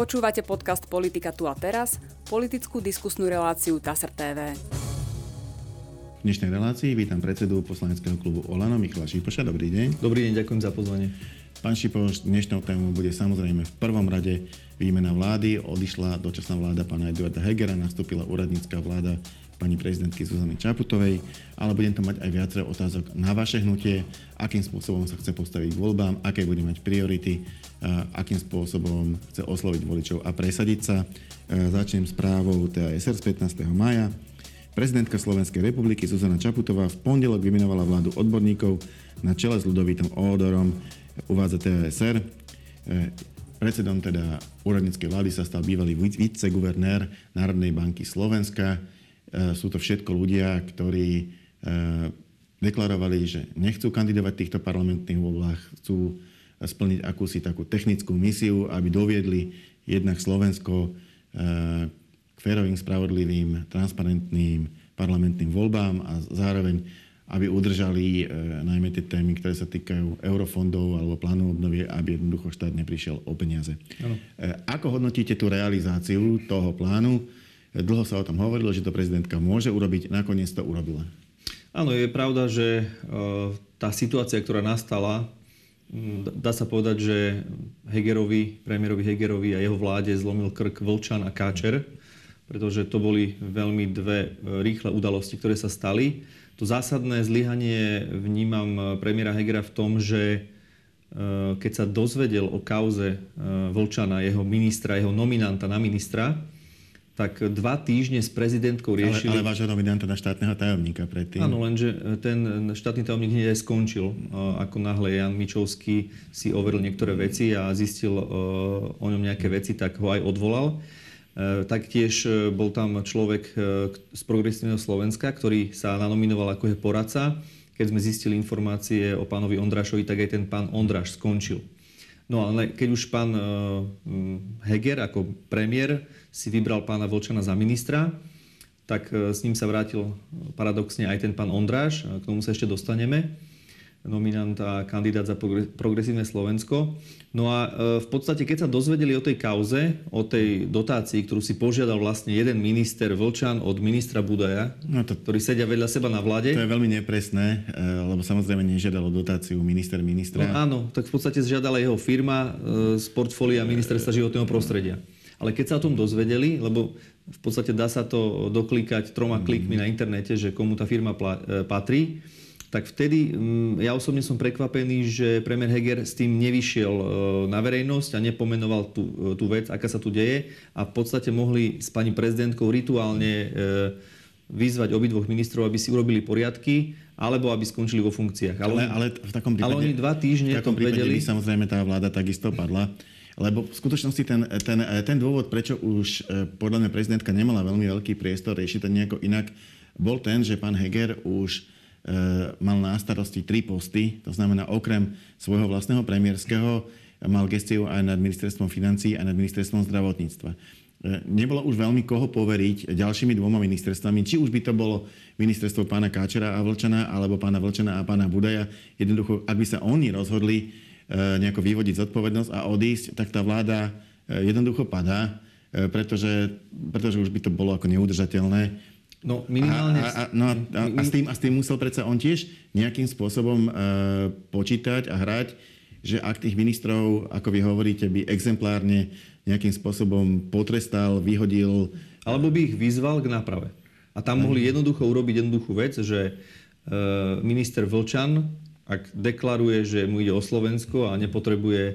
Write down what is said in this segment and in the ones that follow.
Počúvate podcast Politika tu a teraz, politickú diskusnú reláciu TASR TV. V dnešnej relácii vítam predsedu poslaneckého klubu Olano Michala Šipoša. Dobrý deň. Dobrý deň, ďakujem za pozvanie. Pán Šipoš, dnešnou témou bude samozrejme v prvom rade výmena vlády. Odišla dočasná vláda pána Eduarda Hegera, nastúpila úradnícká vláda pani prezidentky Zuzany Čaputovej, ale budem tam mať aj viacero otázok na vaše hnutie, akým spôsobom sa chce postaviť k voľbám, aké bude mať priority, akým spôsobom chce osloviť voličov a presadiť sa. Začnem správou TASR z 15. maja. Prezidentka Slovenskej republiky Zuzana Čaputová v pondelok vymenovala vládu odborníkov na čele s Ludovitom Ódorom, uvádza TASR. Predsedom teda úradníckej vlády sa stal bývalý viceguvernér Národnej banky Slovenska. E, sú to všetko ľudia, ktorí e, deklarovali, že nechcú kandidovať v týchto parlamentných voľbách, chcú splniť akúsi takú technickú misiu, aby doviedli jednak Slovensko e, k férovým, spravodlivým, transparentným parlamentným voľbám a zároveň aby udržali najmä tie témy, ktoré sa týkajú eurofondov alebo plánu obnovy, aby jednoducho štát neprišiel o peniaze. Ano. Ako hodnotíte tú realizáciu toho plánu? Dlho sa o tom hovorilo, že to prezidentka môže urobiť, nakoniec to urobila. Áno, je pravda, že e, tá situácia, ktorá nastala, dá sa povedať, že Hegerovi, premiérovi Hegerovi a jeho vláde zlomil krk Vlčan a Káčer, pretože to boli veľmi dve e, rýchle udalosti, ktoré sa stali. To zásadné zlyhanie vnímam premiéra Hegera v tom, že e, keď sa dozvedel o kauze Vlčana, jeho ministra, jeho nominanta na ministra, tak dva týždne s prezidentkou riešili... Ale, ale vášho nominanta na štátneho tajomníka predtým. Áno, lenže e, ten štátny tajomník hneď aj skončil. E, ako náhle Jan Mičovský si overil niektoré veci a zistil e, o ňom nejaké veci, tak ho aj odvolal. Taktiež bol tam človek z progresívneho Slovenska, ktorý sa nanominoval ako je poradca. Keď sme zistili informácie o pánovi Ondrášovi, tak aj ten pán Ondráš skončil. No ale keď už pán Heger ako premiér si vybral pána Volčana za ministra, tak e, s ním sa vrátil paradoxne aj ten pán Ondráš, k tomu sa ešte dostaneme, nominant a kandidát za progresívne Slovensko. No a e, v podstate, keď sa dozvedeli o tej kauze, o tej dotácii, ktorú si požiadal vlastne jeden minister Vlčan od ministra Budaja, no to, ktorý sedia vedľa seba na vláde. To je veľmi nepresné, e, lebo samozrejme nežiadal o dotáciu minister ministra. No áno, tak v podstate žiadala jeho firma z portfólia ministerstva životného prostredia. Ale keď sa o tom dozvedeli, lebo v podstate dá sa to doklikať troma mhm. klikmi na internete, že komu tá firma e, patrí, tak vtedy mm, ja osobne som prekvapený, že premiér Heger s tým nevyšiel e, na verejnosť a nepomenoval tú, e, tú vec, aká sa tu deje a v podstate mohli s pani prezidentkou rituálne vyzvať obidvoch ministrov, aby si urobili poriadky, alebo aby skončili vo funkciách. Ale, ale, ale v takom prípade, ale oni dva týždne v takom prípade vedeli... by samozrejme tá vláda takisto padla. Lebo v skutočnosti ten, ten, ten dôvod, prečo už e, podľa mňa prezidentka nemala veľmi veľký priestor riešiť to nejako inak, bol ten, že pán Heger už e, mal na starosti tri posty, to znamená okrem svojho vlastného premiérskeho mal gestiu aj nad ministerstvom financí a nad ministerstvom zdravotníctva. E, nebolo už veľmi koho poveriť ďalšími dvoma ministerstvami, či už by to bolo ministerstvo pána Káčera a Vlčana, alebo pána Vlčana a pána Budaja. Jednoducho, ak by sa oni rozhodli nejako vyvodiť zodpovednosť a odísť, tak tá vláda e, jednoducho padá, e, pretože, pretože už by to bolo ako neudržateľné. No minimálne... A, a, no a, a, a, s tým, a s tým musel predsa on tiež nejakým spôsobom e, počítať a hrať, že ak tých ministrov, ako vy hovoríte, by exemplárne nejakým spôsobom potrestal, vyhodil... Alebo by ich vyzval k náprave. A tam mohli jednoducho urobiť jednoduchú vec, že e, minister Vlčan ak deklaruje, že mu ide o Slovensko a nepotrebuje e,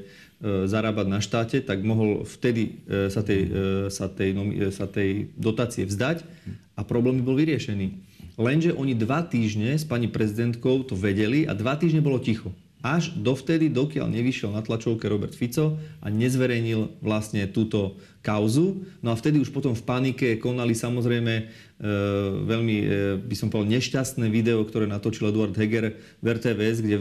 zarábať na štáte, tak mohol vtedy e, sa tej, e, sa tej, sa tej dotácie vzdať a problém by bol vyriešený. Lenže oni dva týždne s pani prezidentkou to vedeli a dva týždne bolo ticho až dovtedy, dokiaľ nevyšiel na tlačovke Robert Fico a nezverejnil vlastne túto kauzu. No a vtedy už potom v panike konali samozrejme e, veľmi, e, by som povedal, nešťastné video, ktoré natočil Eduard Heger v RTVS, kde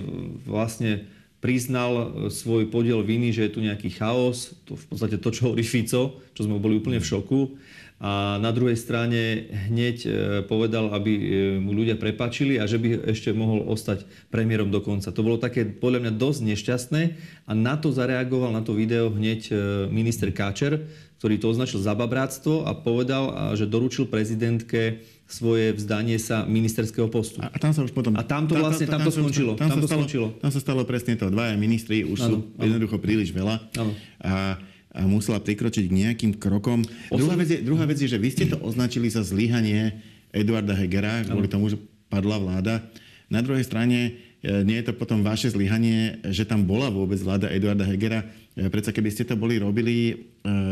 vlastne priznal svoj podiel viny, že je tu nejaký chaos, to v podstate to, čo hovorí Fico, čo sme boli úplne v šoku. A na druhej strane hneď e, povedal, aby e, mu ľudia prepačili a že by ešte mohol ostať premiérom do konca. To bolo také podľa mňa dosť nešťastné a na to zareagoval na to video hneď e, minister Káčer, ktorý to označil za babráctvo a povedal, že doručil prezidentke svoje vzdanie sa ministerského postu. A, a tam sa už potom... A tam to vlastne, tam, tam, to skončilo. Tam, tam, to stalo, skončilo. Tam sa stalo presne to. Dvaja ministri už ano, sú ano. jednoducho príliš veľa. Ano. A musela prikročiť k nejakým krokom. Osud... Druhá, vec je, druhá vec je, že vy ste to označili za zlyhanie Eduarda Hegera, kvôli tomu, že padla vláda. Na druhej strane e, nie je to potom vaše zlyhanie, že tam bola vôbec vláda Eduarda Hegera. E, predsa keby ste to boli robili e,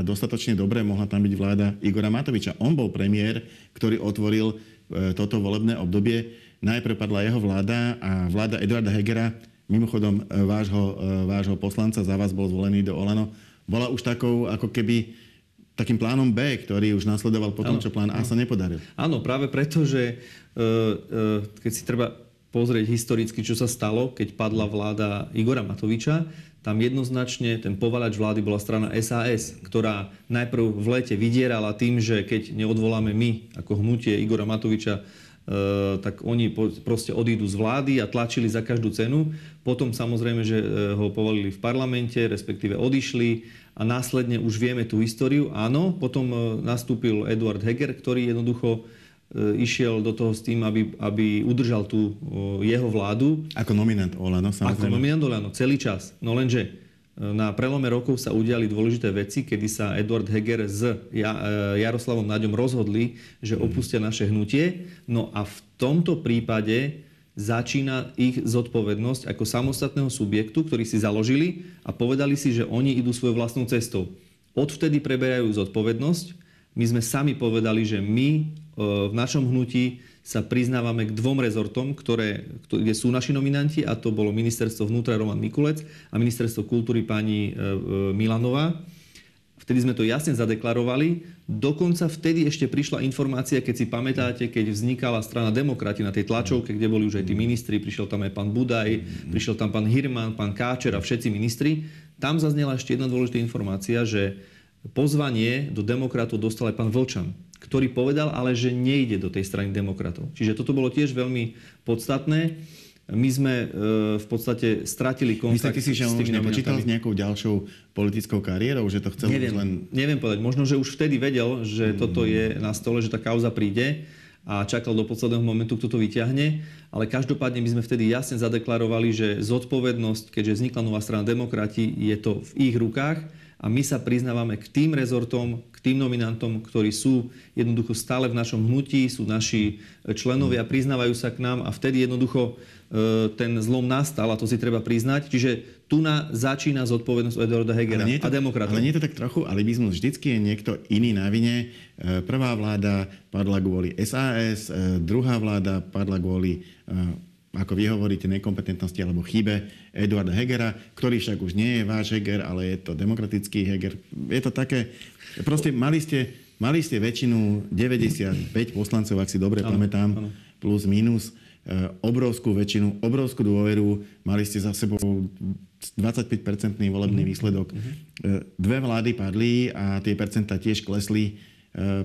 dostatočne dobre, mohla tam byť vláda Igora Matoviča. On bol premiér, ktorý otvoril toto volebné obdobie. Najprv padla jeho vláda a vláda Eduarda Hegera, mimochodom vášho, vášho poslanca, za vás bol zvolený do Olano, bola už takou ako keby takým plánom B, ktorý už nasledoval po tom, čo plán A sa nepodaril. Áno, práve preto, že e, e, keď si treba pozrieť historicky, čo sa stalo, keď padla vláda Igora Matoviča, tam jednoznačne ten povalač vlády bola strana SAS, ktorá najprv v lete vydierala tým, že keď neodvoláme my ako hnutie Igora Matoviča tak oni proste odídu z vlády a tlačili za každú cenu. Potom samozrejme, že e, ho povolili v parlamente, respektíve odišli a následne už vieme tú históriu. Áno, potom e, nastúpil Eduard Heger, ktorý jednoducho išiel do toho s tým, aby, aby udržal tú jeho vládu. Ako nominant Olano, samozrejme. Ako nominant Olano, celý čas. No lenže na prelome rokov sa udiali dôležité veci, kedy sa Eduard Heger s e, Jaroslavom Naďom rozhodli, že mhm. opustia naše hnutie. No a v tomto prípade začína ich zodpovednosť ako samostatného subjektu, ktorý si založili a povedali si, že oni idú svojou vlastnou cestou. Odvtedy preberajú zodpovednosť. My sme sami povedali, že my e, v našom hnutí sa priznávame k dvom rezortom, ktoré, kde sú naši nominanti, a to bolo ministerstvo vnútra Roman Mikulec a ministerstvo kultúry pani e, e, Milanová. Vtedy sme to jasne zadeklarovali. Dokonca vtedy ešte prišla informácia, keď si pamätáte, keď vznikala strana demokrati na tej tlačovke, kde boli už aj tí ministri, prišiel tam aj pán Budaj, prišiel tam pán Hirman, pán Káčer a všetci ministri. Tam zaznela ešte jedna dôležitá informácia, že pozvanie do demokratov dostal aj pán Vlčan ktorý povedal ale, že nejde do tej strany demokratov. Čiže toto bolo tiež veľmi podstatné. My sme e, v podstate stratili kontakt Myslíte si, že on už nepočítal s nejakou ďalšou politickou kariérou, že to chcel neviem, len... Neviem povedať. Možno, že už vtedy vedel, že mm. toto je na stole, že tá kauza príde a čakal do posledného momentu, kto to vyťahne. Ale každopádne my sme vtedy jasne zadeklarovali, že zodpovednosť, keďže vznikla nová strana demokrati, je to v ich rukách a my sa priznávame k tým rezortom, tým nominantom, ktorí sú jednoducho stále v našom hnutí, sú naši členovia, priznávajú sa k nám a vtedy jednoducho e, ten zlom nastal a to si treba priznať. Čiže tu na začína zodpovednosť Eduarda Hegera a demokratov. Ale nie je to tak trochu alibizmus. Vždycky je niekto iný na vine. E, prvá vláda padla kvôli SAS, e, druhá vláda padla kvôli ako vy hovoríte, nekompetentnosti alebo chybe Eduarda Hegera, ktorý však už nie je váš Heger, ale je to demokratický Heger. Je to také, proste mali ste, mali ste väčšinu 95 poslancov, ak si dobre ano, pamätám, ano. plus minus, e, obrovskú väčšinu, obrovskú dôveru, mali ste za sebou 25-percentný volebný mhm. výsledok. Uh-huh. Dve vlády padli a tie percentá tiež klesli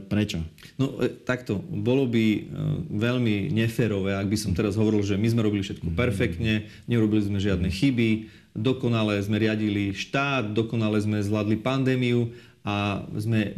prečo? No e, takto, bolo by e, veľmi neférové, ak by som teraz hovoril, že my sme robili všetko perfektne, nerobili sme žiadne chyby, dokonale sme riadili štát, dokonale sme zvládli pandémiu a sme,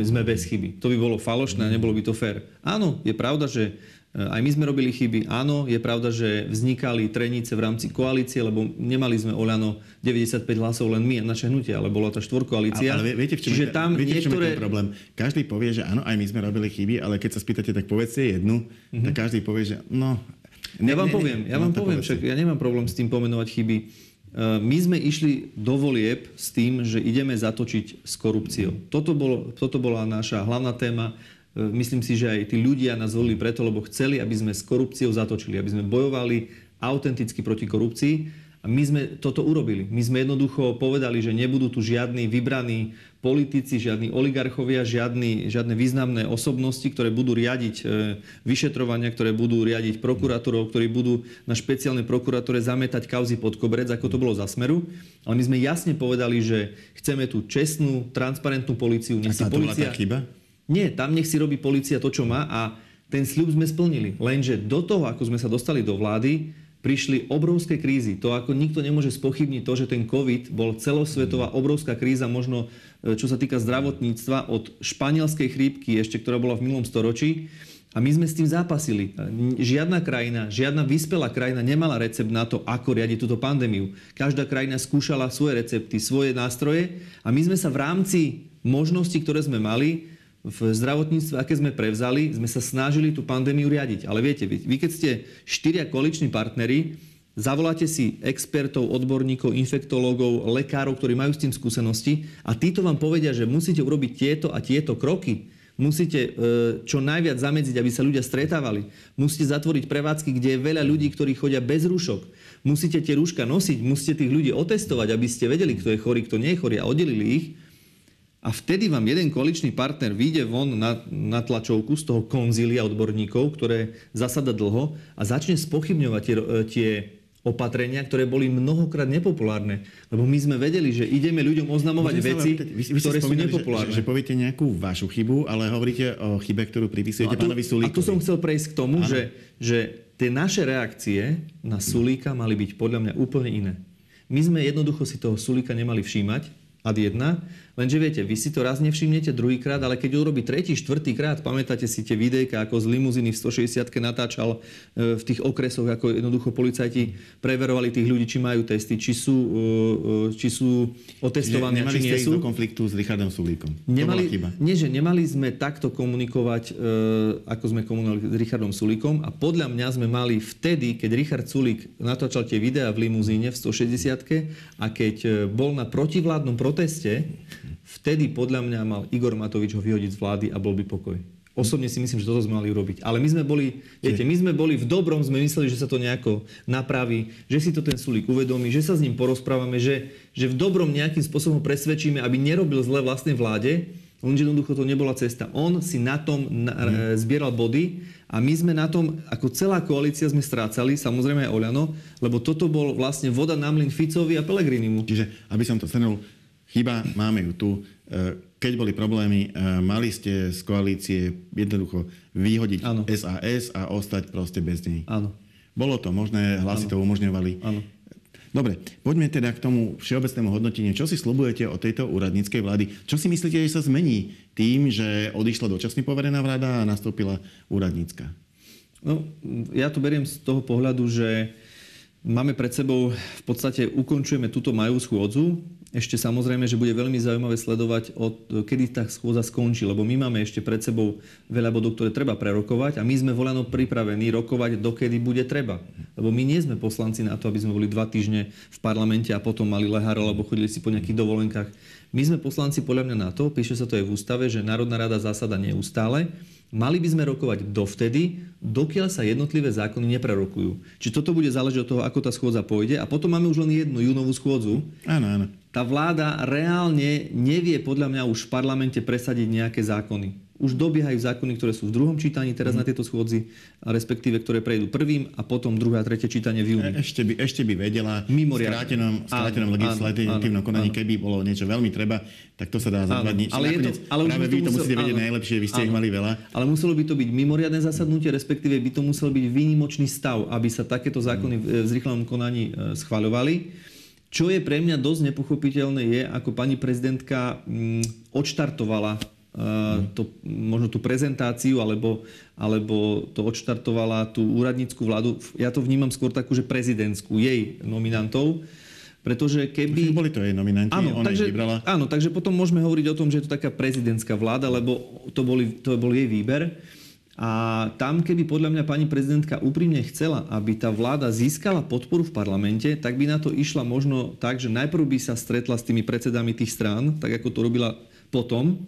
sme bez chyby. To by bolo falošné a nebolo by to fér. Áno, je pravda, že aj my sme robili chyby. Áno, je pravda, že vznikali trenice v rámci koalície, lebo nemali sme Oľano 95 hlasov len my naše hnutie, ale bola to štvorkoalícia. Ale, ale viete, v čom, Čiže tam viete, niektoré... v čom je problém? Každý povie, že áno, aj my sme robili chyby, ale keď sa spýtate, tak povedzte jednu, mm-hmm. tak každý povie, že no... Ne, ja vám ne, poviem, ja vám poviem, však ja nemám problém s tým pomenovať chyby. Eh, my sme išli do volieb s tým, že ideme zatočiť s korupciou. Toto, bolo, toto bola naša hlavná téma. E, myslím si, že aj tí ľudia nás volili preto, lebo chceli, aby sme s korupciou zatočili, aby sme bojovali autenticky proti korupcii. A my sme toto urobili. My sme jednoducho povedali, že nebudú tu žiadni vybraní politici, žiadni oligarchovia, žiadni, žiadne významné osobnosti, ktoré budú riadiť e, vyšetrovania, ktoré budú riadiť prokurátorov, ktorí budú na špeciálnej prokuratúre zametať kauzy pod koberec, ako to bolo za smeru. Ale my sme jasne povedali, že chceme tú čestnú, transparentnú policiu. Nech si policia... tá chyba? Nie, tam nech si robí policia to, čo má a ten sľub sme splnili. Lenže do toho, ako sme sa dostali do vlády, prišli obrovské krízy. To ako nikto nemôže spochybniť to, že ten COVID bol celosvetová obrovská kríza, možno e, čo sa týka zdravotníctva, od španielskej chrípky, ešte ktorá bola v minulom storočí. A my sme s tým zápasili. Žiadna krajina, žiadna vyspelá krajina nemala recept na to, ako riadiť túto pandémiu. Každá krajina skúšala svoje recepty, svoje nástroje a my sme sa v rámci možností, ktoré sme mali, v zdravotníctve, aké sme prevzali, sme sa snažili tú pandémiu riadiť. Ale viete, vy, vy keď ste štyria koaliční partnery, zavoláte si expertov, odborníkov, infektológov, lekárov, ktorí majú s tým skúsenosti a títo vám povedia, že musíte urobiť tieto a tieto kroky. Musíte e, čo najviac zamedziť, aby sa ľudia stretávali. Musíte zatvoriť prevádzky, kde je veľa ľudí, ktorí chodia bez rúšok. Musíte tie rúška nosiť, musíte tých ľudí otestovať, aby ste vedeli, kto je chorý, kto nie je chorý a oddelili ich a vtedy vám jeden koaličný partner vyjde von na, na tlačovku z toho konzília odborníkov, ktoré zasada dlho a začne spochybňovať tie, tie opatrenia, ktoré boli mnohokrát nepopulárne. Lebo my sme vedeli, že ideme ľuďom oznamovať Môžem veci, vy, vy ktoré sú nepopulárne. Že, že, poviete nejakú vašu chybu, ale hovoríte o chybe, ktorú pripisujete no pánovi Sulíkovi. A tu som chcel prejsť k tomu, že, že tie naše reakcie na Sulíka mali byť podľa mňa úplne iné. My sme jednoducho si toho Sulíka nemali všímať, ad 1, Lenže viete, vy si to raz nevšimnete druhýkrát, ale keď urobí tretí, štvrtý krát, pamätáte si tie videjka, ako z limuzíny v 160 natáčal e, v tých okresoch, ako jednoducho policajti preverovali tých ľudí, či majú testy, či sú, e, e, či sú otestovaní, či nie sú. do konfliktu s Richardom Sulíkom. Nemali, nie, že nemali sme takto komunikovať, ako sme komunikovali s Richardom Sulíkom a podľa mňa sme mali vtedy, keď Richard Sulík natáčal tie videá v limuzíne v 160 a keď bol na protivládnom proteste, Vtedy podľa mňa mal Igor Matovič ho vyhodiť z vlády a bol by pokoj. Osobne si myslím, že toto sme mali urobiť. Ale my sme boli, viete, my sme boli v dobrom, sme mysleli, že sa to nejako napraví, že si to ten Sulík uvedomí, že sa s ním porozprávame, že, že v dobrom nejakým spôsobom presvedčíme, aby nerobil zle vlastnej vláde, lenže jednoducho to nebola cesta. On si na tom na, mm. zbieral body a my sme na tom, ako celá koalícia sme strácali, samozrejme aj Oľano, lebo toto bol vlastne voda na mlin Ficovi a Pelegrinimu. Čiže, aby som to shrnul, Chyba, máme ju tu. E, keď boli problémy, e, mali ste z koalície jednoducho vyhodiť ano. SAS a ostať proste bez nej. Áno. Bolo to možné, hlasy ano. to umožňovali. Áno. Dobre, poďme teda k tomu všeobecnému hodnoteniu. Čo si slubujete o tejto úradníckej vlády? Čo si myslíte, že sa zmení tým, že odišla dočasne poverená vláda a nastúpila úradnícka? No, ja to beriem z toho pohľadu, že máme pred sebou, v podstate ukončujeme túto majú schôdzu ešte samozrejme, že bude veľmi zaujímavé sledovať, od, kedy tá schôdza skončí, lebo my máme ešte pred sebou veľa bodov, ktoré treba prerokovať a my sme volano pripravení rokovať, dokedy bude treba. Lebo my nie sme poslanci na to, aby sme boli dva týždne v parlamente a potom mali lehár, alebo chodili si po nejakých dovolenkách. My sme poslanci podľa mňa na to, píše sa to aj v ústave, že Národná rada zásada neustále Mali by sme rokovať dovtedy, dokiaľ sa jednotlivé zákony neprerokujú. Či toto bude záležiť od toho, ako tá schôdza pôjde. A potom máme už len jednu júnovú schôdzu. Áno, áno. Tá vláda reálne nevie podľa mňa už v parlamente presadiť nejaké zákony už dobiehajú zákony, ktoré sú v druhom čítaní teraz mm. na tieto schôdzi, respektíve ktoré prejdú prvým a potom druhé a tretie čítanie v júni. E, ešte by, ešte by vedela v skrátenom, skrátenom legislatívnom konaní, keby bolo niečo veľmi treba, tak to sa dá za dva dní. Ale, je to, ale práve vy to musel, musíte vedieť áno, najlepšie, vy ste áno, ich mali veľa. Ale muselo by to byť mimoriadne zasadnutie, respektíve by to musel byť výnimočný stav, aby sa takéto zákony mm. v zrýchlenom konaní e, schvaľovali. Čo je pre mňa dosť nepochopiteľné je, ako pani prezidentka mm, odštartovala to, možno tú prezentáciu, alebo, alebo to odštartovala tú úradnícku vládu. Ja to vnímam skôr takú, že prezidentskú, jej nominantov. Pretože keby... Boli to jej nominanti, áno, ona takže, vybrala. Áno, takže potom môžeme hovoriť o tom, že je to taká prezidentská vláda, lebo to, boli, to bol jej výber. A tam, keby podľa mňa pani prezidentka úprimne chcela, aby tá vláda získala podporu v parlamente, tak by na to išla možno tak, že najprv by sa stretla s tými predsedami tých strán, tak ako to robila potom,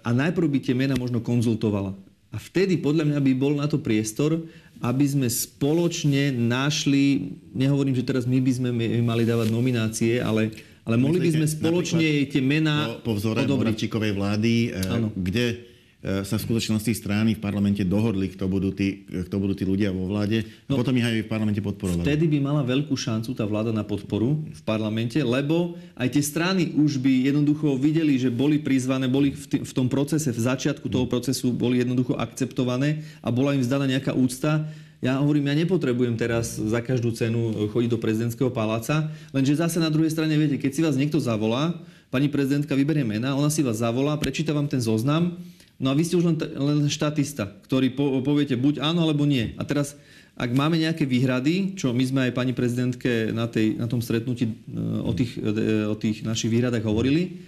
a najprv by tie mena možno konzultovala. A vtedy podľa mňa by bol na to priestor aby sme spoločne našli, nehovorím, že teraz my by sme mali dávať nominácie, ale, ale mohli by sme spoločne tie mená po, po vzore Moravčíkovej vlády, ano. kde E, sa v skutočnosti strany v parlamente dohodli, kto budú tí, kto budú tí ľudia vo vláde. No, potom ich aj v parlamente podporovali. Vtedy by mala veľkú šancu tá vláda na podporu v parlamente, lebo aj tie strany už by jednoducho videli, že boli prizvané, boli v, tým, v tom procese, v začiatku toho procesu boli jednoducho akceptované a bola im zdaná nejaká úcta. Ja hovorím, ja nepotrebujem teraz za každú cenu chodiť do prezidentského paláca, lenže zase na druhej strane, viete, keď si vás niekto zavolá, pani prezidentka vyberie mena, ona si vás zavolá, prečíta vám ten zoznam No a vy ste už len, len štatista, ktorý po, poviete buď áno, alebo nie. A teraz, ak máme nejaké výhrady, čo my sme aj pani prezidentke na, tej, na tom stretnutí e, o tých, e, o tých našich výhradách hovorili,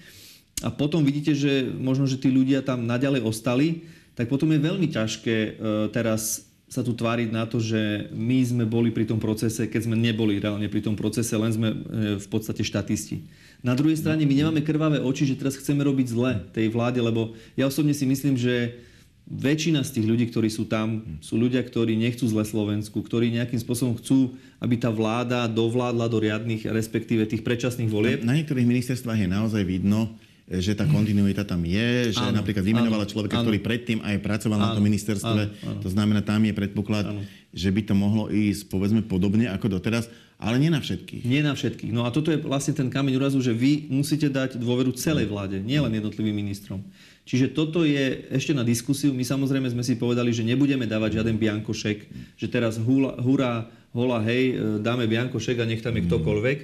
a potom vidíte, že možno, že tí ľudia tam naďalej ostali, tak potom je veľmi ťažké e, teraz sa tu tváriť na to, že my sme boli pri tom procese, keď sme neboli reálne pri tom procese, len sme v podstate štatisti. Na druhej strane my nemáme krvavé oči, že teraz chceme robiť zle tej vláde, lebo ja osobne si myslím, že väčšina z tých ľudí, ktorí sú tam, sú ľudia, ktorí nechcú zle Slovensku, ktorí nejakým spôsobom chcú, aby tá vláda dovládla do riadnych, respektíve tých predčasných volieb. Na, na niektorých ministerstvách je naozaj vidno, že tá kontinuita tam je, že áno, napríklad vymenovala človeka, áno. ktorý predtým aj pracoval áno, na tom ministerstve. Áno, áno. To znamená, tam je predpoklad, áno. že by to mohlo ísť povedzme podobne ako doteraz. Ale nie na všetkých. Nie na všetkých. No a toto je vlastne ten kameň úrazu, že vy musíte dať dôveru celej vláde, nielen jednotlivým ministrom. Čiže toto je ešte na diskusiu. My samozrejme sme si povedali, že nebudeme dávať žiaden biankošek, že teraz hula, hurá, hola, hej, e, dáme biankošek a nech tam je ktokoľvek.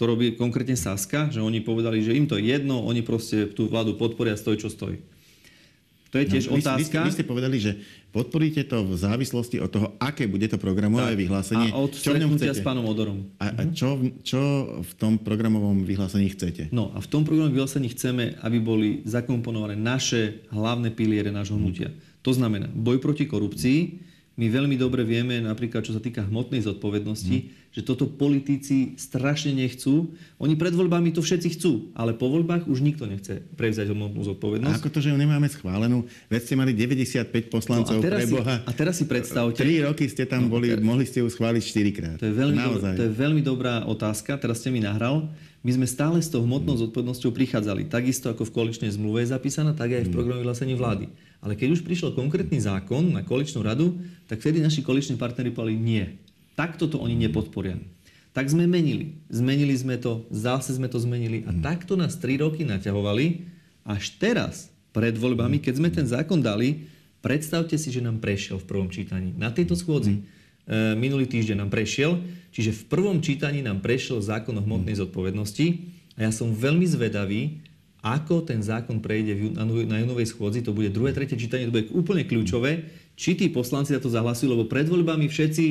To robí konkrétne Saska, že oni povedali, že im to je jedno, oni proste tú vládu podporia, stoj čo stojí. To je tiež no, otázka. Vy, vy, ste, vy ste povedali, že podporíte to v závislosti od toho, aké bude to programové tak. vyhlásenie. A od čo s pánom Odorom. A, a mhm. čo, čo v tom programovom vyhlásení chcete? No a v tom programovom vyhlásení chceme, aby boli zakomponované naše hlavné piliere nášho hnutia. To znamená boj proti korupcii, my veľmi dobre vieme, napríklad čo sa týka hmotnej zodpovednosti, hmm. že toto politici strašne nechcú. Oni pred voľbami to všetci chcú, ale po voľbách už nikto nechce prevziať hmotnú zodpovednosť. A ako to, že ju nemáme schválenú? Veď ste mali 95 poslancov no a pre Boha. Si, a teraz si predstavte... Tri roky ste tam no, boli, teraz, mohli ste ju schváliť 4 krát. To je, veľmi dobrá, to je veľmi dobrá otázka, teraz ste mi nahral. My sme stále s tou hmotnou zodpovednosťou prichádzali. Takisto ako v koaličnej zmluve je zapísaná, tak aj v hmm. programe vyhlásení vlády. Ale keď už prišiel konkrétny zákon na koaličnú radu, tak vtedy naši koaliční partnery povedali nie. Takto to oni nepodporia. Tak sme menili. Zmenili sme to, zase sme to zmenili a mm. takto nás 3 roky naťahovali. Až teraz, pred voľbami, keď sme ten zákon dali, predstavte si, že nám prešiel v prvom čítaní. Na tejto schôdzi. Mm. minulý týždeň nám prešiel, čiže v prvom čítaní nám prešiel zákon o hmotnej zodpovednosti a ja som veľmi zvedavý, ako ten zákon prejde na junovej schôdzi, to bude druhé, tretie čítanie, to bude úplne kľúčové, či tí poslanci za to zahlasujú, lebo pred voľbami všetci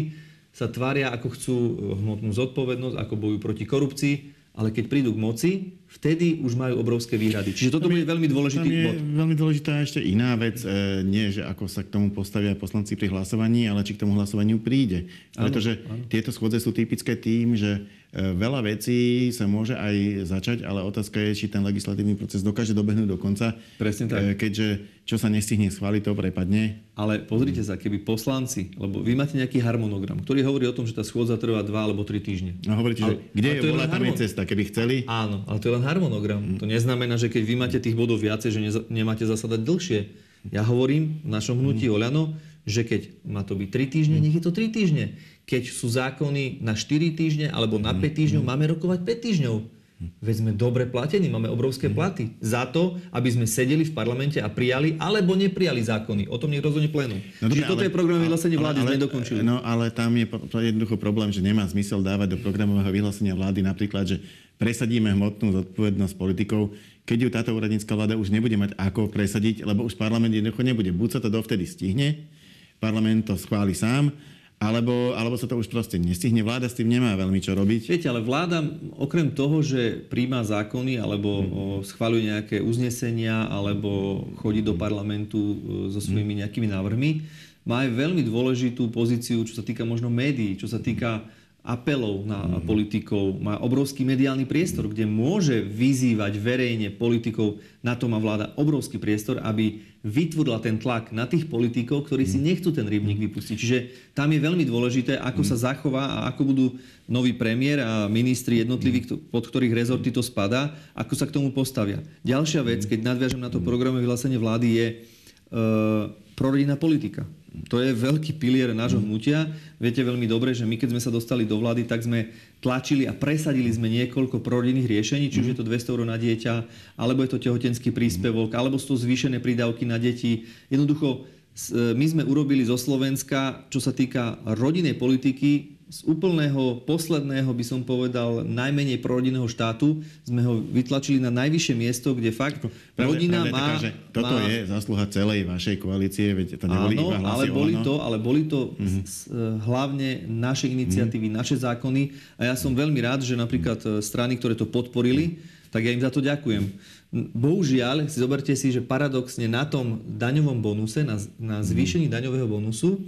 sa tvária, ako chcú eh, hmotnú zodpovednosť, ako bojujú proti korupcii, ale keď prídu k moci, vtedy už majú obrovské výhrady. Čiže toto bude veľmi dôležitý tam je bod. veľmi dôležitá ešte iná vec, e, nie že ako sa k tomu postavia poslanci pri hlasovaní, ale či k tomu hlasovaniu príde. Pretože áno, áno. tieto schôdze sú typické tým, že E, veľa vecí sa môže aj začať, ale otázka je, či ten legislatívny proces dokáže dobehnúť do konca. Presne tak. E, keďže čo sa nestihne schváliť, to prepadne. Ale pozrite sa, keby poslanci, lebo vy máte nejaký harmonogram, ktorý hovorí o tom, že tá schôdza trvá dva alebo tri týždne. No hovoríte, ale, že kde je vola, tam je cesta, keby chceli. Áno, ale to je len harmonogram. Mm. To neznamená, že keď vy máte tých bodov viacej, že nemáte zasadať dlhšie. Ja hovorím v našom hnutí mm. Oľano, že keď má to byť 3 týždne, nech je to 3 týždne. Keď sú zákony na 4 týždne alebo na 5 týždňov, máme rokovať 5 týždňov. Veď sme dobre platení, máme obrovské platy za to, aby sme sedeli v parlamente a prijali alebo neprijali zákony. O tom nech rozhodne plénum. No, Čiže toto ale, je program vyhlásenia vlády, ale, sme nedokončili. No ale tam je to jednoducho problém, že nemá zmysel dávať do programového vyhlásenia vlády napríklad, že presadíme hmotnú zodpovednosť politikov, keď ju táto úradnícka vláda už nebude mať ako presadiť, lebo už parlament jednoducho nebude. Buď sa to dovtedy stihne, parlament to schváli sám, alebo, alebo sa to už proste nestihne. Vláda s tým nemá veľmi čo robiť. Viete, ale vláda okrem toho, že príjma zákony alebo hmm. schváľuje nejaké uznesenia alebo chodí do parlamentu e, so svojimi nejakými návrhmi, má aj veľmi dôležitú pozíciu, čo sa týka možno médií, čo sa týka apelov na mm. politikov, má obrovský mediálny priestor, kde môže vyzývať verejne politikov, na to má vláda obrovský priestor, aby vytvorila ten tlak na tých politikov, ktorí si mhm. nechcú ten rybník vypustiť. Čiže tam je veľmi dôležité, ako mm. sa zachová a ako budú noví premiér a ministri jednotliví, mhm. pod ktorých rezorty to spadá, ako sa k tomu postavia. Ďalšia vec, mhm. keď nadviažem na to programové vyhlásenie vlády, je uh, prorodinná politika. To je veľký pilier nášho hnutia. Viete veľmi dobre, že my keď sme sa dostali do vlády, tak sme tlačili a presadili sme niekoľko prorodinných riešení, či už je to 200 eur na dieťa, alebo je to tehotenský príspevok, alebo sú to zvýšené prídavky na deti. Jednoducho, my sme urobili zo Slovenska, čo sa týka rodinej politiky, z úplného posledného, by som povedal, najmenej prorodinného štátu sme ho vytlačili na najvyššie miesto, kde fakt pravde, rodina pravde má... Taká, toto má... je zásluha celej vašej koalície, veď to neboli Áno, iba hlasy ale boli to, ale boli to mm-hmm. s, hlavne naše iniciatívy, mm-hmm. naše zákony a ja som veľmi rád, že napríklad e, strany, ktoré to podporili, tak ja im za to ďakujem. Bohužiaľ, si zoberte si, že paradoxne na tom daňovom bonuse, na, na zvýšení daňového bonusu,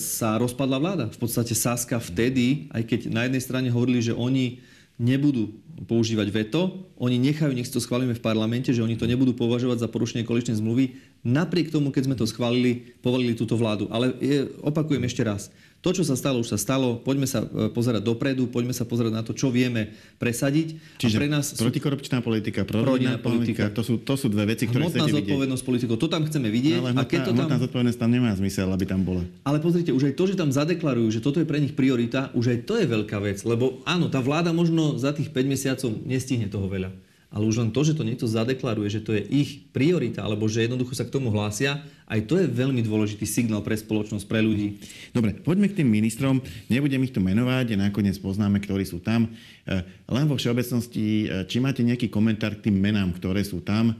sa rozpadla vláda. V podstate Saska vtedy, aj keď na jednej strane hovorili, že oni nebudú používať veto, oni nechajú, nech to schválime v parlamente, že oni to nebudú považovať za porušenie koaličnej zmluvy. Napriek tomu, keď sme to schválili, povolili túto vládu. Ale je, opakujem ešte raz, to, čo sa stalo, už sa stalo. Poďme sa e, pozerať dopredu, poďme sa pozerať na to, čo vieme presadiť. Čiže a pre nás protikorupčná politika, prorodinná politika, politika, to sú, to sú dve veci, ktoré hmotná zodpovednosť politikov, to tam chceme vidieť. Ale hmotná, a keď to tam... zodpovednosť tam nemá zmysel, aby tam bola. Ale pozrite, už aj to, že tam zadeklarujú, že toto je pre nich priorita, už aj to je veľká vec. Lebo áno, tá vláda možno za tých 5 mesiacov nestihne toho veľa ale už len to, že to niekto zadeklaruje, že to je ich priorita, alebo že jednoducho sa k tomu hlásia, aj to je veľmi dôležitý signál pre spoločnosť, pre ľudí. Dobre, poďme k tým ministrom. Nebudem ich tu menovať, nakoniec poznáme, ktorí sú tam. E, len vo všeobecnosti, e, či máte nejaký komentár k tým menám, ktoré sú tam, e,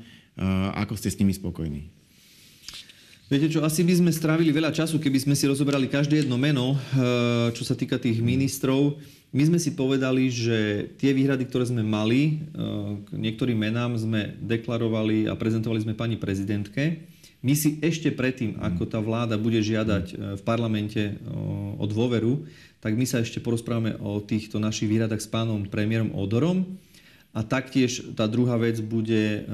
ako ste s nimi spokojní? Viete čo, asi by sme strávili veľa času, keby sme si rozobrali každé jedno meno, čo sa týka tých ministrov. My sme si povedali, že tie výhrady, ktoré sme mali eh, k niektorým menám, sme deklarovali a prezentovali sme pani prezidentke. My si ešte predtým, ako tá vláda bude žiadať eh, v parlamente eh, o dôveru, tak my sa ešte porozprávame o týchto našich výhradách s pánom premiérom Odorom. A taktiež tá druhá vec bude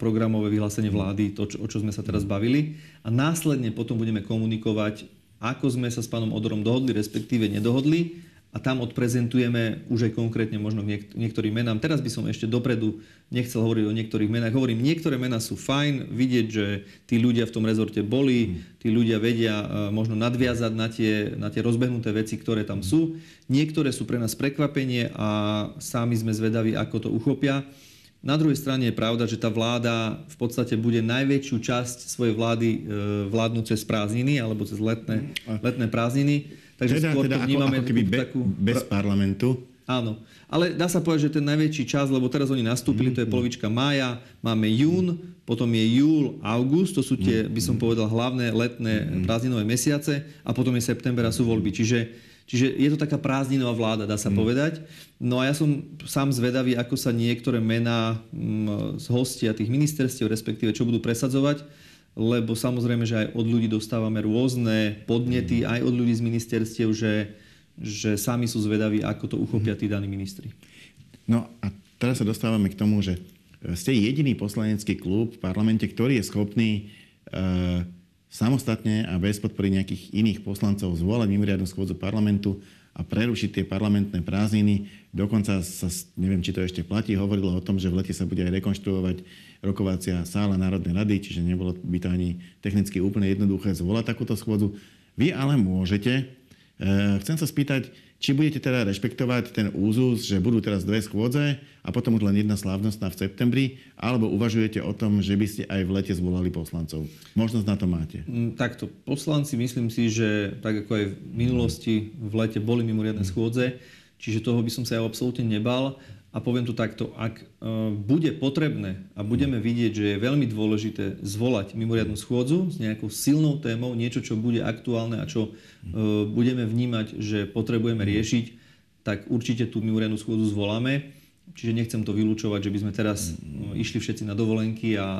programové vyhlásenie vlády, to, čo, o čo sme sa teraz bavili. A následne potom budeme komunikovať, ako sme sa s pánom Odorom dohodli, respektíve nedohodli a tam odprezentujeme už aj konkrétne možno niek- niektorým menám. Teraz by som ešte dopredu nechcel hovoriť o niektorých menách. Hovorím, niektoré mená sú fajn, vidieť, že tí ľudia v tom rezorte boli, tí ľudia vedia uh, možno nadviazať na tie, na tie rozbehnuté veci, ktoré tam sú. Niektoré sú pre nás prekvapenie a sami sme zvedaví, ako to uchopia. Na druhej strane je pravda, že tá vláda v podstate bude najväčšiu časť svojej vlády e, vládnuť cez prázdniny alebo cez letné, letné prázdniny Takže teda, skôr teda to vnímame ako, ako keby be, takú... bez parlamentu. Áno. Ale dá sa povedať, že ten najväčší čas, lebo teraz oni nastúpili, to je mhm. polovička mája, máme jún, potom je júl, august, to sú tie, mm-hmm. by som povedal, hlavné letné prázdninové mesiace a potom je september a sú voľby. Čiže, čiže je to taká prázdninová vláda, dá sa povedať. No a ja som sám zvedavý, ako sa niektoré mená mm, z hostia tých ministerstiev, respektíve čo budú presadzovať lebo samozrejme, že aj od ľudí dostávame rôzne podnety, mm. aj od ľudí z ministerstiev, že, že sami sú zvedaví, ako to uchopia tí daní ministri. No a teraz sa dostávame k tomu, že ste jediný poslanecký klub v parlamente, ktorý je schopný e, samostatne a bez podpory nejakých iných poslancov zvolať mimoriadnu schôdzu parlamentu a prerušiť tie parlamentné prázdniny. Dokonca sa, neviem, či to ešte platí, hovorilo o tom, že v lete sa bude aj rekonštruovať rokovacia sála Národnej rady, čiže nebolo by to ani technicky úplne jednoduché zvolať takúto schôdzu. Vy ale môžete. E, chcem sa spýtať, či budete teda rešpektovať ten úzus, že budú teraz dve schôdze a potom už len jedna slávnostná v septembri, alebo uvažujete o tom, že by ste aj v lete zvolali poslancov? Možnosť na to máte. Mm, takto, poslanci myslím si, že tak ako aj v minulosti v lete boli mimoriadne schôdze, čiže toho by som sa ja absolútne nebal. A poviem to takto, ak e, bude potrebné a budeme vidieť, že je veľmi dôležité zvolať mimoriadnu schôdzu s nejakou silnou témou, niečo, čo bude aktuálne a čo e, budeme vnímať, že potrebujeme riešiť, tak určite tú mimoriadnu schôdzu zvoláme. Čiže nechcem to vylúčovať, že by sme teraz e, išli všetci na dovolenky a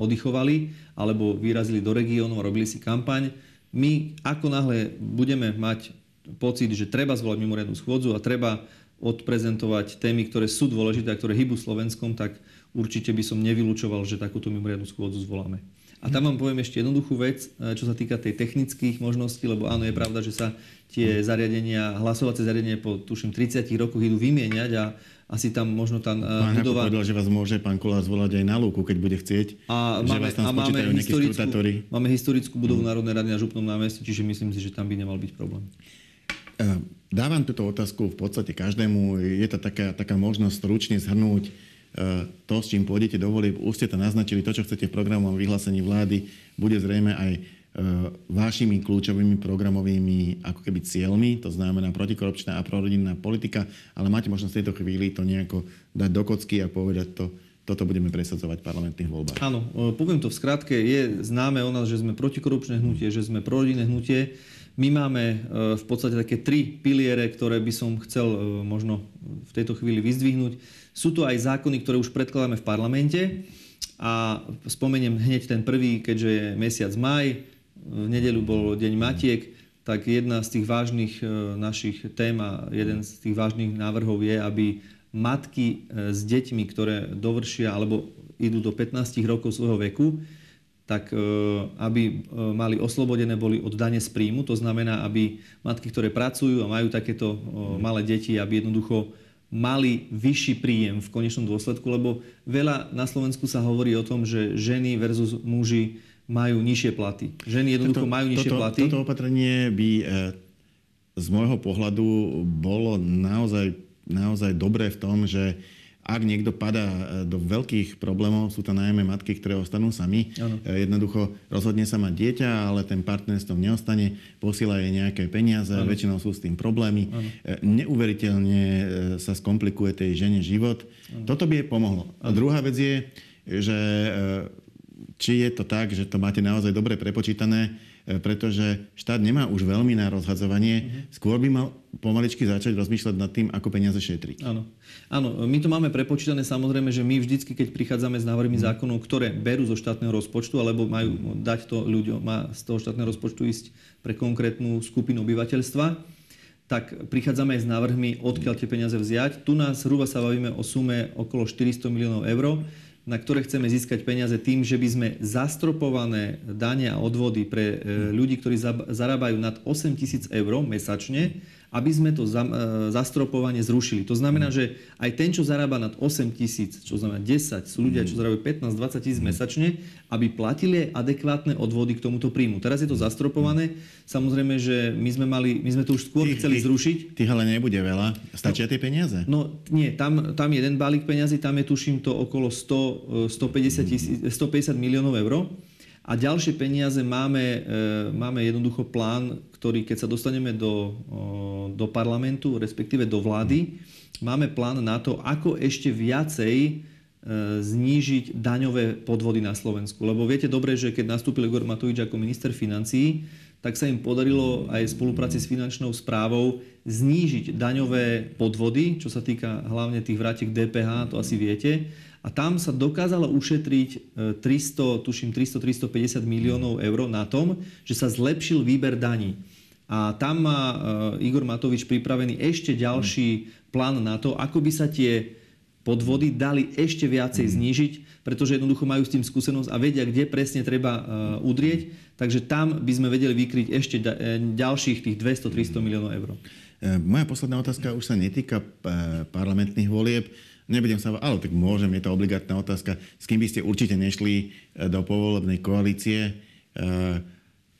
oddychovali, alebo vyrazili do regiónu a robili si kampaň. My, ako náhle budeme mať pocit, že treba zvolať mimoriadnu schôdzu a treba odprezentovať témy, ktoré sú dôležité a ktoré hýbu Slovenskom, tak určite by som nevylučoval, že takúto mimoriadnu schôdzu zvoláme. A tam vám poviem ešte jednoduchú vec, e, čo sa týka tej technických možností, lebo áno, je pravda, že sa tie zariadenia, hlasovacie zariadenia po tuším 30 rokoch idú vymieňať a asi tam možno tá e, pán budova... povedal, že vás môže pán Kolár zvolať aj na lúku, keď bude chcieť. A že máme, vás tam a máme, historickú, máme historickú budovu mm. Národnej rady na Župnom námestí, čiže myslím si, že tam by nemal byť problém. E, dávam túto otázku v podstate každému. Je to taká, taká možnosť stručne zhrnúť E, to, s čím pôjdete do volieb, už ste to naznačili, to, čo chcete v programovom vyhlásení vlády, bude zrejme aj e, vašimi kľúčovými programovými ako keby cieľmi, to znamená protikorupčná a prorodinná politika, ale máte možnosť v tejto chvíli to nejako dať do kocky a povedať to, toto budeme presadzovať v parlamentných voľbách. Áno, e, poviem to v skratke. Je známe o nás, že sme protikorupčné hnutie, že sme prorodinné hnutie. My máme v podstate také tri piliere, ktoré by som chcel možno v tejto chvíli vyzdvihnúť. Sú tu aj zákony, ktoré už predkladáme v parlamente a spomeniem hneď ten prvý, keďže je mesiac maj, v nedeľu bol Deň Matiek, tak jedna z tých vážnych e, našich tém a jeden z tých vážnych návrhov je, aby matky e, s deťmi, ktoré dovršia alebo idú do 15 rokov svojho veku, tak e, aby mali oslobodené boli od dane z príjmu. To znamená, aby matky, ktoré pracujú a majú takéto malé deti, aby jednoducho mali vyšší príjem v konečnom dôsledku, lebo veľa na Slovensku sa hovorí o tom, že ženy versus muži majú nižšie platy. Ženy jednoducho toto, majú nižšie toto, platy. Toto opatrenie by e, z môjho pohľadu bolo naozaj, naozaj dobré v tom, že ak niekto padá e, do veľkých problémov, sú to najmä matky, ktoré ostanú sami. Ano. E, jednoducho rozhodne sa mať dieťa, ale ten partner s tom neostane, posiela jej nejaké peniaze, ano. väčšinou sú s tým problémy. Ano. E, neuveriteľne sa skomplikuje tej žene život. Ano. Toto by jej pomohlo. A druhá vec je, že či je to tak, že to máte naozaj dobre prepočítané, pretože štát nemá už veľmi na rozhadzovanie. Uh-huh. Skôr by mal pomaličky začať rozmýšľať nad tým, ako peniaze šetriť. Áno. Áno, my to máme prepočítané samozrejme, že my vždycky, keď prichádzame s návrhmi uh-huh. zákonov, ktoré berú zo štátneho rozpočtu, alebo majú dať to ľuďom, má z toho štátneho rozpočtu ísť pre konkrétnu skupinu obyvateľstva, tak prichádzame aj s návrhmi, odkiaľ tie peniaze vziať. Tu nás zhruba sa bavíme o sume okolo 400 miliónov eur na ktoré chceme získať peniaze tým, že by sme zastropované dane a odvody pre e, ľudí, ktorí zarábajú nad 8 tisíc eur mesačne, aby sme to za, e, zastropovanie zrušili. To znamená, mm. že aj ten, čo zarába nad 8 tisíc, čo znamená 10, sú ľudia, čo mm. zarábajú 15-20 tisíc mm. mesačne, aby platili adekvátne odvody k tomuto príjmu. Teraz je to zastropované. Samozrejme, že my sme, mali, my sme to už skôr tých, chceli zrušiť. Tých ale nebude veľa. Stačia no, tie peniaze? No nie, tam, tam jeden balík peniazy, tam je tuším to okolo 100, 150, tisíc, 150 miliónov eur. A ďalšie peniaze máme, e, máme jednoducho plán, ktorý keď sa dostaneme do, do parlamentu, respektíve do vlády, máme plán na to, ako ešte viacej e, znížiť daňové podvody na Slovensku. Lebo viete dobre, že keď nastúpil Igor Matovič ako minister financií, tak sa im podarilo aj v spolupráci s finančnou správou znížiť daňové podvody, čo sa týka hlavne tých vrátiek DPH, to asi viete. A tam sa dokázalo ušetriť 300, e, tuším 300-350 miliónov eur na tom, že sa zlepšil výber daní. A tam má e, Igor Matovič pripravený ešte ďalší plán na to, ako by sa tie podvody dali ešte viacej mhm. znížiť, pretože jednoducho majú s tým skúsenosť a vedia, kde presne treba e, udrieť. Takže tam by sme vedeli vykryť ešte ďalších tých 200-300 miliónov eur. Moja posledná otázka už sa netýka parlamentných volieb nebudem sa... Ale tak môžem, je to obligátna otázka. S kým by ste určite nešli e, do povolebnej koalície e,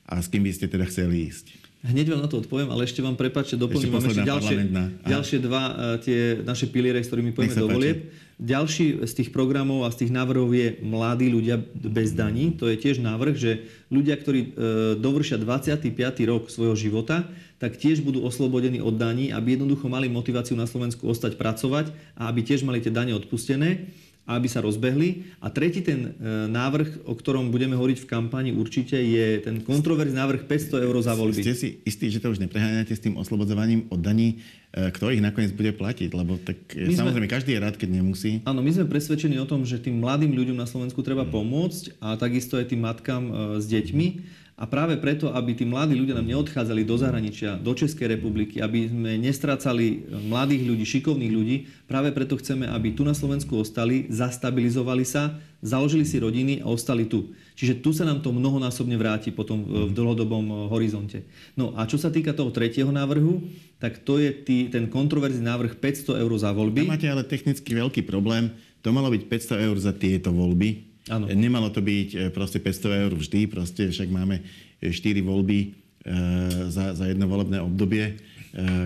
a s kým by ste teda chceli ísť? Hneď vám na to odpoviem, ale ešte vám prepáčte, doplním vám ešte ďalšie, ďalšie dva uh, tie naše piliere, s ktorými pôjdeme do volieb. Ďalší z tých programov a z tých návrhov je mladí ľudia bez daní. To je tiež návrh, že ľudia, ktorí dovršia 25. rok svojho života, tak tiež budú oslobodení od daní, aby jednoducho mali motiváciu na Slovensku ostať pracovať a aby tiež mali tie dane odpustené aby sa rozbehli. A tretí ten e, návrh, o ktorom budeme hovoriť v kampani určite, je ten kontroverzný návrh 500 eur za voľby. Ste si istí, že to už nepreháňate s tým oslobodzovaním od daní, e, kto ich nakoniec bude platiť? Lebo tak my samozrejme sme, každý je rád, keď nemusí. Áno, my sme presvedčení o tom, že tým mladým ľuďom na Slovensku treba pomôcť a takisto aj tým matkám e, s deťmi A práve preto, aby tí mladí ľudia nám neodchádzali do zahraničia, do Českej republiky, aby sme nestrácali mladých ľudí, šikovných ľudí, práve preto chceme, aby tu na Slovensku ostali, zastabilizovali sa, založili si rodiny a ostali tu. Čiže tu sa nám to mnohonásobne vráti potom v dlhodobom eh, horizonte. No a čo sa týka toho tretieho návrhu, tak to je tý, ten kontroverzný návrh 500 eur za voľby. Tam máte ale technicky veľký problém. To malo byť 500 eur za tieto voľby Ano. Nemalo to byť e, proste 500 eur vždy, proste však máme 4 e, voľby e, za, za jedno volebné obdobie.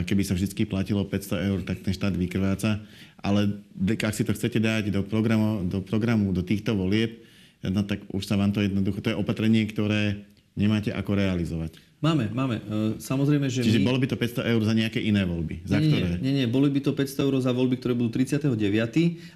Keby sa vždy platilo 500 eur, tak ten štát vykrváca. Ale ak si to chcete dať do programu, do, programu, do týchto volieb, no tak už sa vám to jednoducho, to je opatrenie, ktoré nemáte ako realizovať. Máme, máme. Samozrejme, že Čiže my... bolo by to 500 eur za nejaké iné voľby? Za nie, ktoré? Nie, nie, boli by to 500 eur za voľby, ktoré budú 39.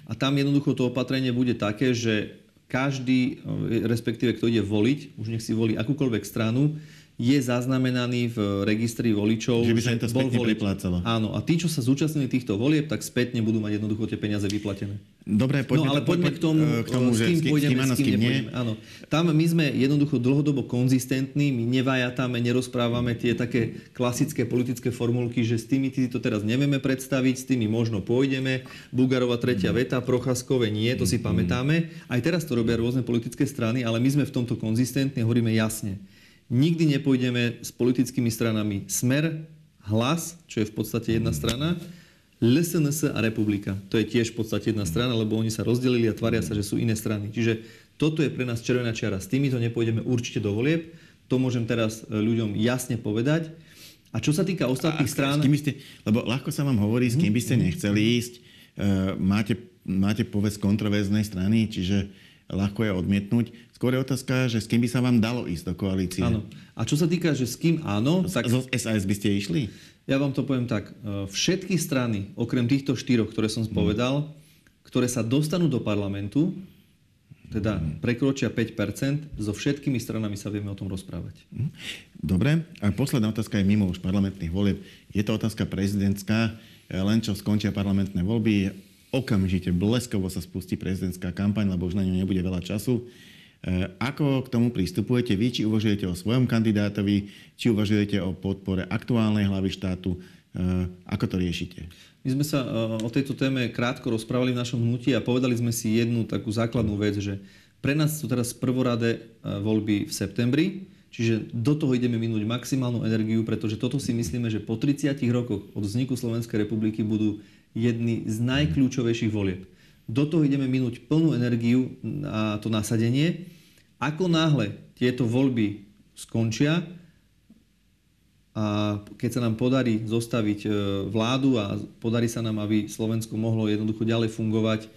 A tam jednoducho to opatrenie bude také, že každý, respektíve kto ide voliť, už nech si volí akúkoľvek stranu, je zaznamenaný v registri voličov. Že by sa im to spätne priplácalo. Áno, a tí, čo sa zúčastnili týchto volieb, tak spätne budú mať jednoducho tie peniaze vyplatené. Dobre, poďme, no, ale poďme poď, k tomu, k tomu s kým, že, pôjdeme, s kým, nie. Áno. Tam my sme jednoducho dlhodobo konzistentní, my nevajatáme, nerozprávame tie také klasické politické formulky, že s tými si to teraz nevieme predstaviť, s tými možno pôjdeme. Bugarova tretia mm. veta, Prochaskové nie, to si mm. pamätáme. Aj teraz to robia rôzne politické strany, ale my sme v tomto konzistentní, hovoríme jasne Nikdy nepôjdeme s politickými stranami Smer, Hlas, čo je v podstate jedna strana, LSNS a Republika. To je tiež v podstate jedna strana, lebo oni sa rozdelili a tvária sa, že sú iné strany. Čiže toto je pre nás červená čiara. S týmito nepôjdeme určite do volieb. To môžem teraz e, ľuďom jasne povedať. A čo sa týka ostatných a, strán... S kým ste, lebo ľahko sa vám hovorí, s kým by ste nechceli ísť. Uh, máte, máte povesť kontroverznej strany, čiže ľahko je odmietnúť. Skôr je otázka, že s kým by sa vám dalo ísť do koalície. Áno. A čo sa týka, že s kým áno... Tak... Z SAS by ste išli? Ja vám to poviem tak. E, všetky strany, okrem týchto štyroch, ktoré som spovedal, hmm. ktoré sa dostanú do parlamentu, teda mhm. prekročia 5%, so všetkými stranami sa vieme o tom rozprávať. Mhm. Dobre. A posledná otázka je mimo už parlamentných volieb. Je to otázka prezidentská. E, len čo skončia parlamentné voľby, okamžite bleskovo sa spustí prezidentská kampaň, lebo už na ňu nebude veľa času. Eh, ako k tomu pristupujete vy? Či uvažujete o svojom kandidátovi, či uvažujete o podpore aktuálnej hlavy štátu? Eh, ako to riešite? My sme sa eh, o tejto téme krátko rozprávali v našom hnutí a povedali sme si jednu takú základnú vec, že pre nás sú teraz prvoradé voľby v septembri, čiže do toho ideme minúť maximálnu energiu, pretože toto si myslíme, že po 30 rokoch od vzniku Slovenskej republiky budú jedny z najkľúčovejších volieb. Do toho ideme minúť plnú energiu a to nasadenie. Ako náhle tieto voľby skončia a keď sa nám podarí zostaviť e, vládu a podarí sa nám, aby Slovensko mohlo jednoducho ďalej fungovať e,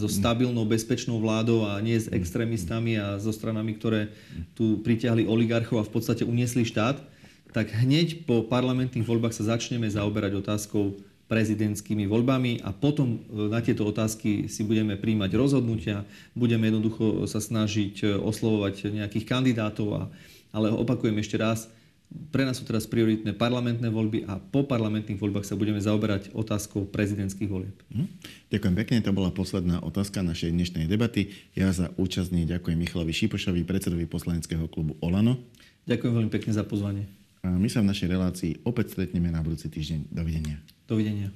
so stabilnou, bezpečnou vládou a nie s extrémistami a so stranami, ktoré tu pritiahli oligarchov a v podstate uniesli štát, tak hneď po parlamentných voľbách sa začneme zaoberať otázkou prezidentskými voľbami a potom e, na tieto otázky si budeme príjmať rozhodnutia, budeme jednoducho sa snažiť e, oslovovať nejakých kandidátov, a, ale opakujem ešte raz, pre nás sú teraz prioritné parlamentné voľby a po parlamentných voľbách sa budeme zaoberať otázkou prezidentských volieb. Hm. Ďakujem pekne, to bola posledná otázka našej dnešnej debaty. Ja za účastní ďakujem Michalovi Šipošovi, predsedovi poslaneckého klubu Olano. Ďakujem veľmi pekne za pozvanie. A my sa v našej relácii opäť stretneme na budúci týždeň. Dovidenia. Dovidenia.